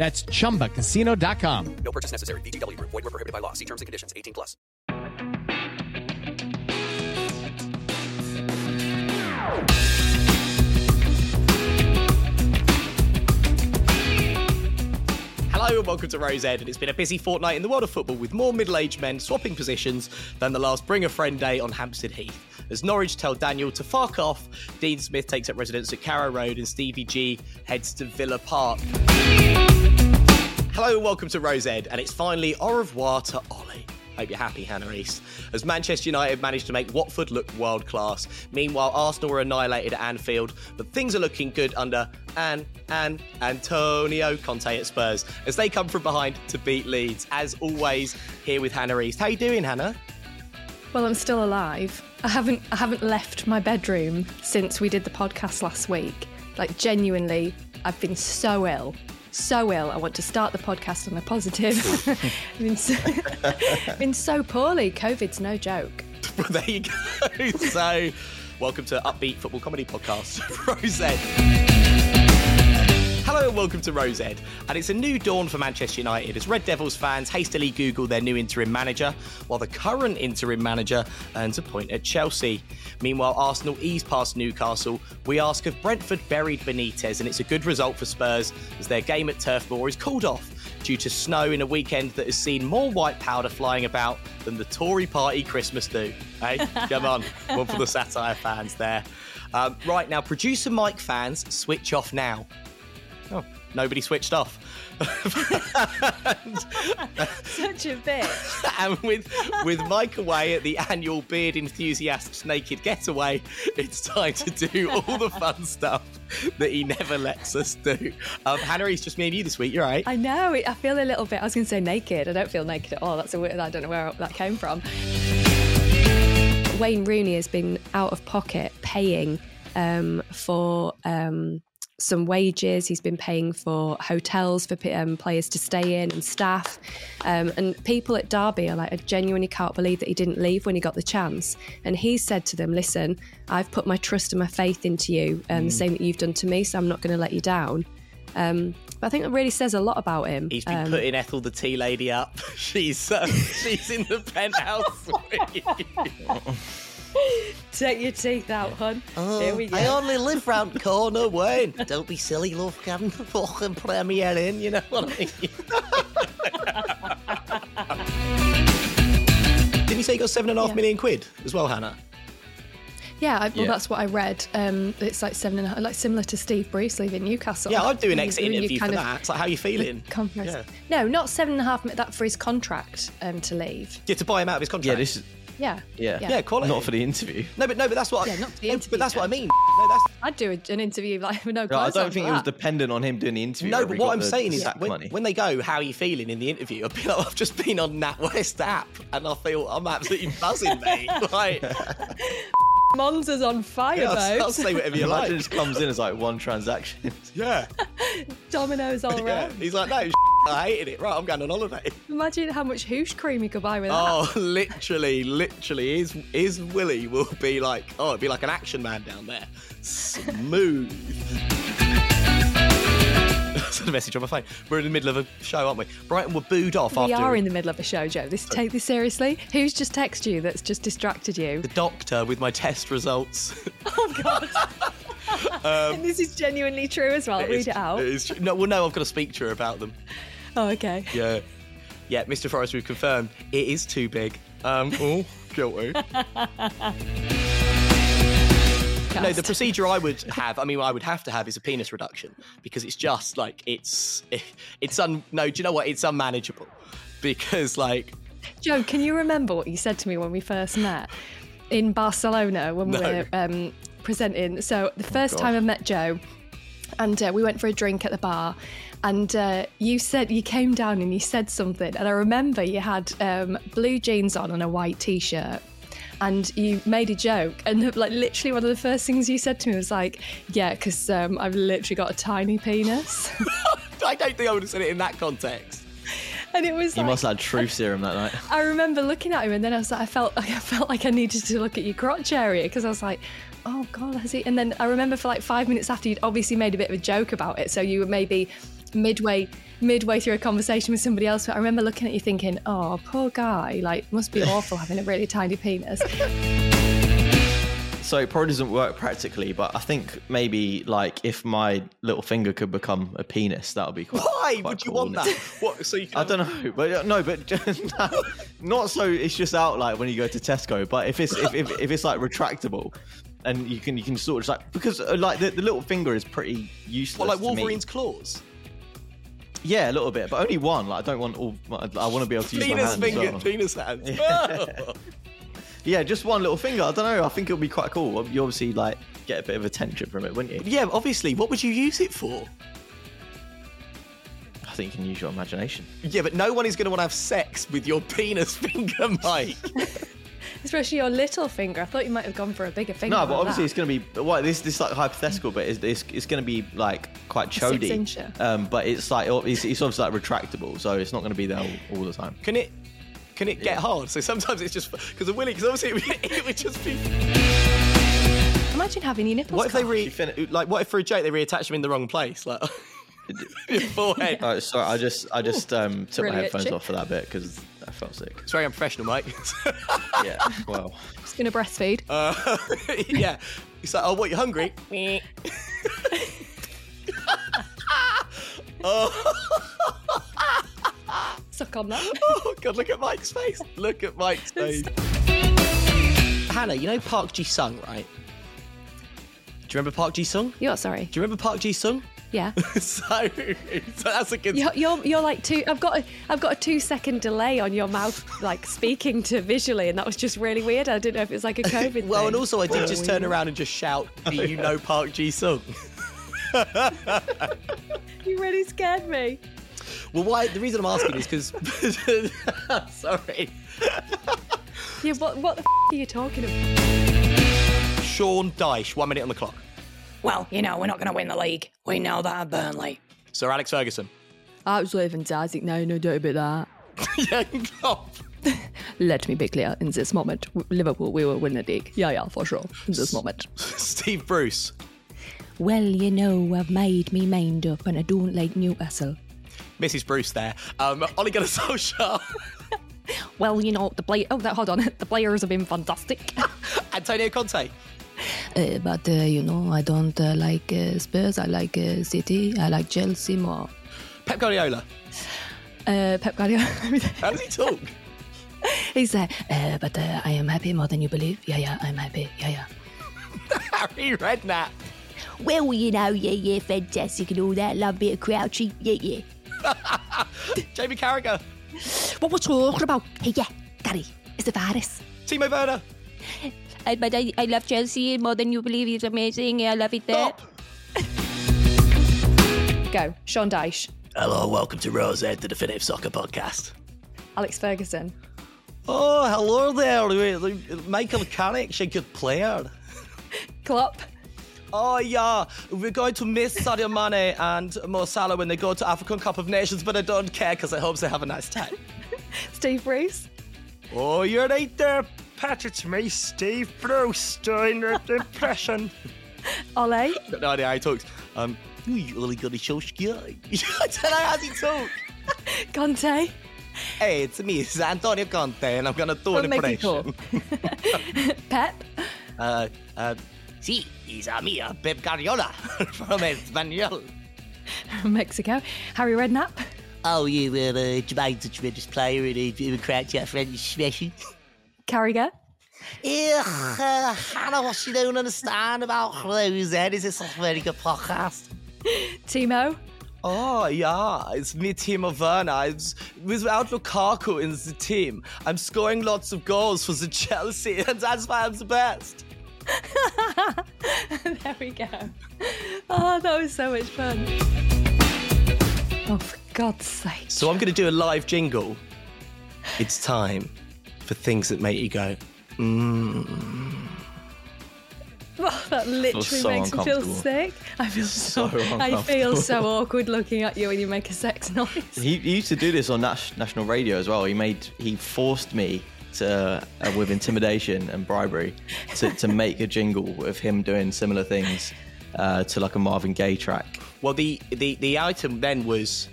That's chumbacasino.com. No purchase necessary. VGW Group. Void were prohibited by law. See terms and conditions. 18 plus. Hello and welcome to Rose Ed, and it's been a busy fortnight in the world of football with more middle-aged men swapping positions than the last Bring a Friend Day on Hampstead Heath. As Norwich tell Daniel to fuck off, Dean Smith takes up residence at Carrow Road and Stevie G heads to Villa Park. Hello and welcome to Rose Ed, and it's finally au revoir to Ollie. Hope you're happy, Hannah East. As Manchester United managed to make Watford look world class. Meanwhile, Arsenal were annihilated at Anfield, but things are looking good under An An Antonio Conte at Spurs as they come from behind to beat Leeds. As always, here with Hannah East. How you doing, Hannah? Well, I'm still alive. I haven't I haven't left my bedroom since we did the podcast last week. Like genuinely, I've been so ill. So ill. I want to start the podcast on a positive. I've been so, been so poorly. COVID's no joke. Well, there you go. so, welcome to Upbeat Football Comedy Podcast, Rose Ed. Hello and welcome to Rose Ed. And it's a new dawn for Manchester United as Red Devils fans hastily Google their new interim manager, while the current interim manager earns a point at Chelsea. Meanwhile, Arsenal ease past Newcastle. We ask if Brentford buried Benitez, and it's a good result for Spurs as their game at Turf Moor is called off due to snow in a weekend that has seen more white powder flying about than the Tory party Christmas do. Hey, come on, one for the satire fans there. Um, right now, producer Mike fans, switch off now. Oh, nobody switched off. Such a bitch. and with with Mike away at the annual Beard Enthusiasts Naked Getaway, it's time to do all the fun stuff that he never lets us do. Um, Hannah, it's just me and you this week. You're right. I know. I feel a little bit. I was going to say naked. I don't feel naked at all. That's a weird. I don't know where that came from. Wayne Rooney has been out of pocket paying um, for um, some wages. He's been paying for hotels for um, players to stay in and staff. Um, and people at Derby are like, I genuinely can't believe that he didn't leave when he got the chance. And he said to them, Listen, I've put my trust and my faith into you, um, the same that you've done to me, so I'm not going to let you down. Um, but I think that really says a lot about him. He's been Um, putting Ethel the tea lady up. She's uh, she's in the penthouse. with. Take your teeth out, hun. Here we go. I only live round the corner, Wayne. Don't be silly, love. Having the fucking premiere in, you know what I mean? Didn't you say you got seven and a half Yeah. million quid as well, Hannah? Yeah, I, well, Yeah. that's what I read. Um, it's like seven and a half, like similar to Steve Bruce leaving Newcastle. Yeah, I'd do an exit you interview for of- that. It's like, how are you feeling? Comparison. Yeah. No, not seven and a half. mi- That for his contract um, to leave. Yeah, to buy him out of his contract. Yeah, contract. this is Yeah. yeah. Yeah, quality. Not for the interview. No, but no, but that's what. Yeah, not for the no, interview, But that's what I mean. No, that's I'd do a, an interview like with no No, I don't think it was dependent on him doing the interview. No, but what I'm saying is that when, money. when they go, "How are you feeling?" in the interview, I'd be like, "I've just been on NatWest app, and I feel I'm absolutely buzzing, mate." Like, Monzo's on fire, I'll, I'll say whatever you Imagine like. just comes in as like one transaction. Yeah, Dominoes all yeah. around. He's like, "No, I hated it. Right, I'm going on holiday. Imagine how much hoosh cream you could buy with that. Oh, literally, literally, his his Willie will be like, oh, it'd be like an action man down there, smooth. Sent a message on my phone. We're in the middle of a show, aren't we? Brighton were booed off we after are in the middle of a show, Joe. This take this seriously. Who's just texted you that's just distracted you? the doctor with my test results. Oh God! And this is genuinely true as well. Read is- it out. It is true. No, well, no, I've got to speak to her about them. Oh, okay. Yeah, yeah, Mr. Forrest, we've confirmed it is too big. Um, oh, guilty. No, the procedure I would have, I mean, I would have to have is a penis reduction because it's just like it's it's un. No, do you know what? It's unmanageable because like Joe, can you remember what you said to me when we first met in Barcelona when we were um, presenting? So the first God. time I met Joe, and uh, we went for a drink at the bar, and uh, you said you came down and you said something, and I remember you had um, blue jeans on and a white t-shirt. And you made a joke, and like literally one of the first things you said to me was like, "Yeah, because um, I've literally got a tiny penis," I don't think I would have said it in that context. and it was. You like, must have had truth serum that night. I remember looking at him, and then I was like, I felt, I felt like I needed to look at your crotch area because I was like, oh god, has he? And then I remember for like five minutes after you'd obviously made a bit of a joke about it, so you were maybe midway, midway through a conversation with somebody else. But I remember looking at you thinking, oh, poor guy, like must be awful having a really tiny penis. So it probably doesn't work practically, but I think maybe like if my little finger could become a penis, that would be quite. Why quite would you cool, want that? it? What? So you can I don't know, but uh, no, but no, not so. It's just out like when you go to Tesco. But if it's if, if, if it's like retractable, and you can you can sort of just like because uh, like the, the little finger is pretty useless. What, like to me. Wolverine's claws? Yeah, a little bit, but only one. Like I don't want all. I want to be able to use my Penis hands. as finger, well. penis hands. Oh. Yeah, just one little finger. I don't know. I think it'll be quite cool. You obviously like get a bit of attention from it, wouldn't you? yeah, obviously. What would you use it for? I think you can use your imagination. Yeah, but no one is going to want to have sex with your penis finger, Mike. Especially your little finger. I thought you might have gone for a bigger finger. No, but obviously that. it's going to be what this this like hypothetical, but it's it's, it's going to be like quite six chody. incher. Um, but it's like it's, it's obviously like retractable, so it's not going to be there all, all the time. Can it? Can it get hard? So sometimes it's just because of Willie. Because obviously it would, it would just be. Imagine having your nipples. What if they re- fin- like? What if for a joke they reattach them in the wrong place, like your forehead? Uh, sorry, I just I just um, took my headphones itchy. off for that bit because I felt sick. It's very unprofessional, Mike. Yeah, well, Just gonna breastfeed. uh, yeah. It's like, oh, what? You're hungry? Suck on that. Oh God! Look at Mike's face. Look at Mike's face. Hannah, you know Park Ji Sung, right? Do you remember Park Ji Sung? You're sorry. Do you remember Park Ji Sung? Yeah. so, so that's a good. You're, you're you're like two. I've got a I've got a two second delay on your mouth, like speaking to visually, and that was just really weird. I didn't know if it was like a COVID. Well, thing. and also I did just turn around and just shout, oh, "Do you know Park Ji Sung?" you really scared me. Well, why? The reason I'm asking is because. sorry. Yeah. What what the f- are you talking about? Sean Dyche, one minute on the clock. Well, you know, we're not going to win the league. We know that at Burnley. Sir Alex Ferguson. Absolutely fantastic. No, no doubt about yeah, oh, that. Let me be clear. In this moment, Liverpool we will win the league. Yeah, yeah, for sure. In this moment. Steve Bruce. Well, you know, I've made me mind up, and I don't like Newcastle. Mrs. Bruce there. Um, Ole Gunnar Solskjaer. Well, you know, the play. Oh, that, hold on. The players have been fantastic. Antonio Conte. Uh, but uh, you know, I don't uh, like uh, Spurs. I like uh, City. I like Chelsea more. Pep Guardiola. Uh, Pep Guardiola. How does he talk? He's uh, but uh, I am happy more than you believe. Yeah, yeah, I'm happy. Yeah, yeah. Harry Redknapp. Well, you know, yeah, yeah, fantastic and all that. Love a bit of crouchy. Yeah, yeah. Jamie Carragher. What we're talking about? Hey, yeah, Gary, it's a virus. Timo Werner. Uh, but I, I love Chelsea more than you believe. It's amazing. I love it there. Go, Sean Dyche, Hello, welcome to Rose Ed, the Definitive Soccer Podcast. Alex Ferguson, Oh, hello there. Michael Carrick's a good player. Klopp, Oh yeah, we're going to miss Sadio Mane and Mo Salah when they go to African Cup of Nations, but I don't care because I hope they have a nice time. Steve Bruce. Oh, you're right there, Pat. It's me, Steve Bruce, doing the impression. Ole. Got no idea how he talks. Um, you really got a show guy. I don't know how he talk. Conte. Hey, it's me, it's Antonio Conte, and I'm gonna do an From impression. Pep. Uh, uh, sí, it's a me, uh, Pep Guardiola from Espanol. From Mexico. Harry Redknapp. Oh, you were uh, Jermaine's a tremendous player and he, he cracked out French special. Carragher. Yeah, uh, Hannah, what you don't understand about Rose Ed is it's a very good podcast. Timo. Oh, yeah, it's me, Timo Werner. It's, without Lukaku in the team, I'm scoring lots of goals for the Chelsea, and that's why I'm the best. there we go. Oh, that was so much fun. Oh, for God's sake. So I'm going to do a live jingle. It's time for things that make you go, Oh, that literally so makes me feel sick. I feel so, So I feel so awkward looking at you when you make a sex noise. He, he used to do this on nas- national radio as well. He made he forced me to uh, with intimidation and bribery to, to make a jingle of him doing similar things uh, to like a Marvin Gaye track. Well, the, the, the item then was,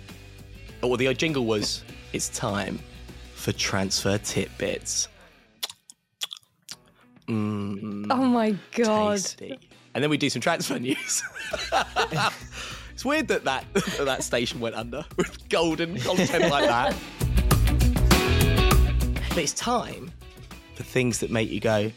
or the jingle was, it's time for transfer tidbits. Oh my God. Tasty. And then we do some transfer news. it's weird that that, that station went under with golden content like that. But it's time for things that make you go,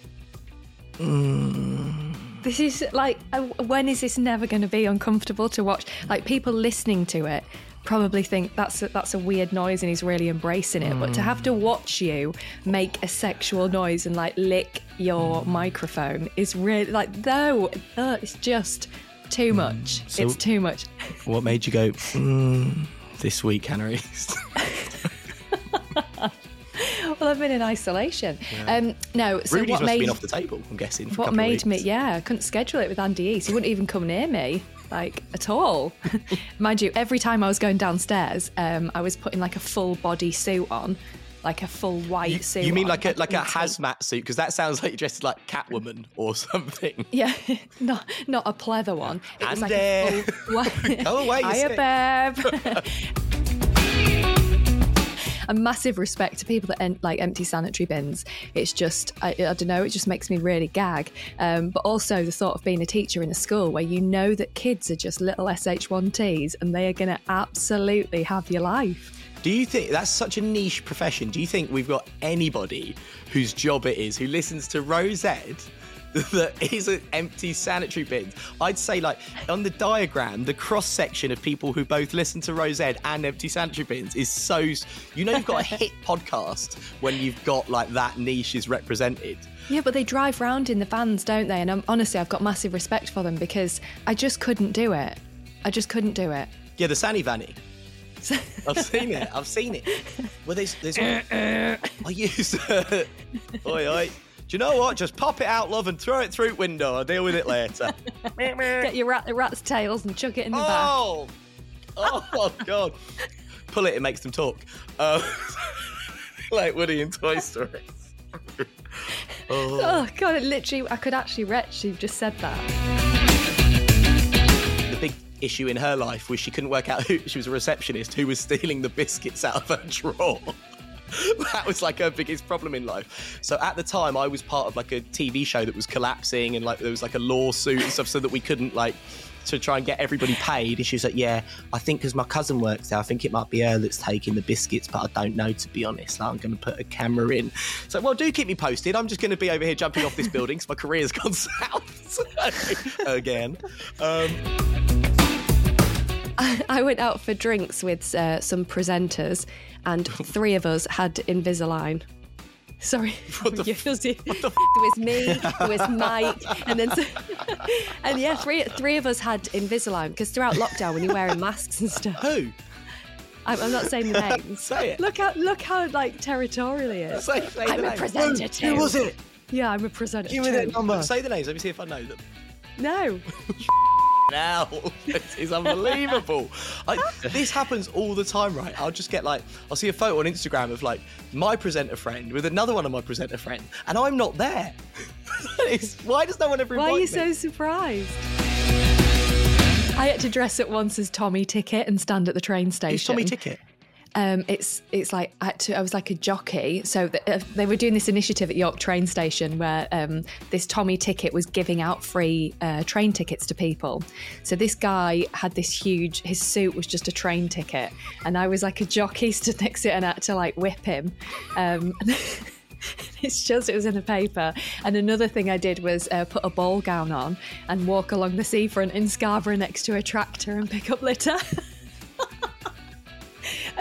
This is like, uh, when is this never going to be uncomfortable to watch? Like people listening to it probably think that's a, that's a weird noise and he's really embracing it. But to have to watch you make a sexual noise and like lick your microphone is really like no, uh, it's just too much. So- it's too much. what made you go, mm, this week, Henry? Well, I've been in isolation. Um, no, so Rudy's what must have made been off the table, I'm guessing. for a what of made me yeah i couldn't schedule it with andy east he wouldn't even come near me like at all mind you every time i was going downstairs um, i was putting like a full body suit on like a full white suit You mean on, like a like a hazmat suit? Because that sounds like you're dressed like Catwoman or something. yeah not not a pleather one it was like Andy. a full white Go away, you babe. A massive respect to people that en- like empty sanitary bins. It's just, I, I don't know, it just makes me really gag. Um, but also the thought of being a teacher in a school where you know that kids are just little SH1Ts and they are going to absolutely have your life. Do you think that's such a niche profession? Do you think we've got anybody whose job it is who listens to Rose Ed that is an empty sanitary bins? I'd say, like, on the diagram, the cross section of people who both listen to Rose Ed and empty sanitary bins is so. You know, you've got a hit podcast when you've got, like, that niche is represented. Yeah, but they drive round in the vans, don't they? And I'm, honestly, I've got massive respect for them because I just couldn't do it. I just couldn't do it. Yeah, the Sanny Vanny. I've seen it. I've seen it. Well, there's, there's. I used. oi, oi. Do you know what? Just pop it out, love, and throw it through window. I'll deal with it later. Get your rat, rat's tails and chuck it in the back. oh, oh God! Pull it. It makes them talk. Uh, like Woody in Toy Story. Oh god, it literally I could actually retch you've just said that. The big issue in her life was she couldn't work out who she was a receptionist who was stealing the biscuits out of her drawer. that was like her biggest problem in life. So at the time, I was part of like a TV show that was collapsing, and like there was like a lawsuit and stuff, so that we couldn't like to try and get everybody paid. And she was like, "Yeah, I think because my cousin works there, I think it might be her that's taking the biscuits, but I don't know to be honest. Like, I'm going to put a camera in." So, well, do keep me posted. I'm just going to be over here jumping off this building because my career's gone south again. Um, I went out for drinks with uh, some presenters, and three of us had Invisalign. Sorry, What the f- it was, it was me, it was Mike, and then and yeah, three three of us had Invisalign because throughout lockdown, when you're wearing masks and stuff, who? I'm, I'm not saying the names. Say it. Look how look how like territorial he is. Say, say I'm the a presenter too. Who was it? Yeah, I'm a presenter. Give me that number. Say the names. Let me see if I know them. No. Now. This is unbelievable. I, this happens all the time, right? I'll just get like, I'll see a photo on Instagram of like my presenter friend with another one of my presenter friend, and I'm not there. Why does no one ever Why are you me? so surprised? I had to dress up once as Tommy Ticket and stand at the train station. Is Tommy Ticket? Um, it's it's like I, to, I was like a jockey. So uh, they were doing this initiative at York train station where um, this Tommy ticket was giving out free uh, train tickets to people. So this guy had this huge. His suit was just a train ticket, and I was like a jockey stood next to it and I had to like whip him. Um, It's just it was in the paper. And another thing I did was uh, put a ball gown on and walk along the seafront in Scarborough next to a tractor and pick up litter.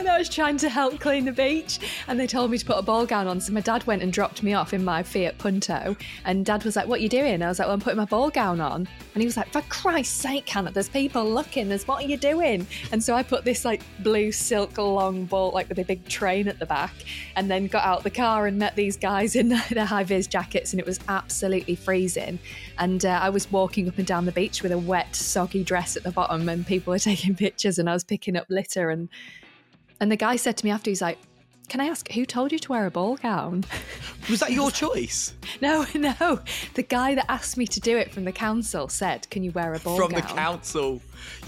and I was trying to help clean the beach, and they told me to put a ball gown on. So my dad went and dropped me off in my Fiat Punto, and Dad was like, "What are you doing?" I was like, "Well, I'm putting my ball gown on," and he was like, "For Christ's sake, Hannah, there's people looking. There's what are you doing?" And so I put this like blue silk long ball, like with a big train at the back, and then got out the car and met these guys in their high vis jackets, and it was absolutely freezing. And uh, I was walking up and down the beach with a wet, soggy dress at the bottom, and people were taking pictures, and I was picking up litter and and the guy said to me after, he's like, Can I ask who told you to wear a ball gown? Was that your choice? no, no. The guy that asked me to do it from the council said, Can you wear a ball From gown? the council.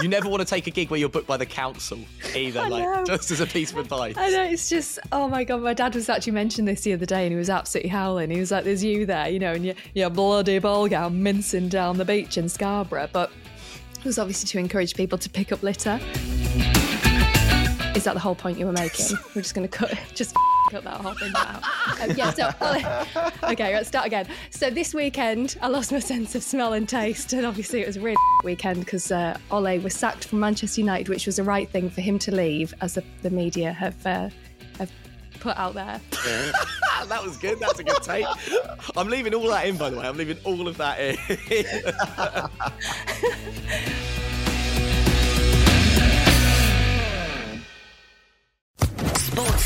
You never want to take a gig where you're booked by the council either, I like know. just as a piece of advice. I know, it's just, oh my God, my dad was actually mentioned this the other day and he was absolutely howling. He was like, There's you there, you know, and your, your bloody ball gown mincing down the beach in Scarborough. But it was obviously to encourage people to pick up litter. Is that the whole point you were making? We're just going to cut, just cut that whole thing out. Um, yeah, so, okay, let's start again. So this weekend, I lost my sense of smell and taste, and obviously it was a really weekend because uh, Ole was sacked from Manchester United, which was the right thing for him to leave, as the, the media have uh, have put out there. that was good. That's a good take. I'm leaving all that in, by the way. I'm leaving all of that in.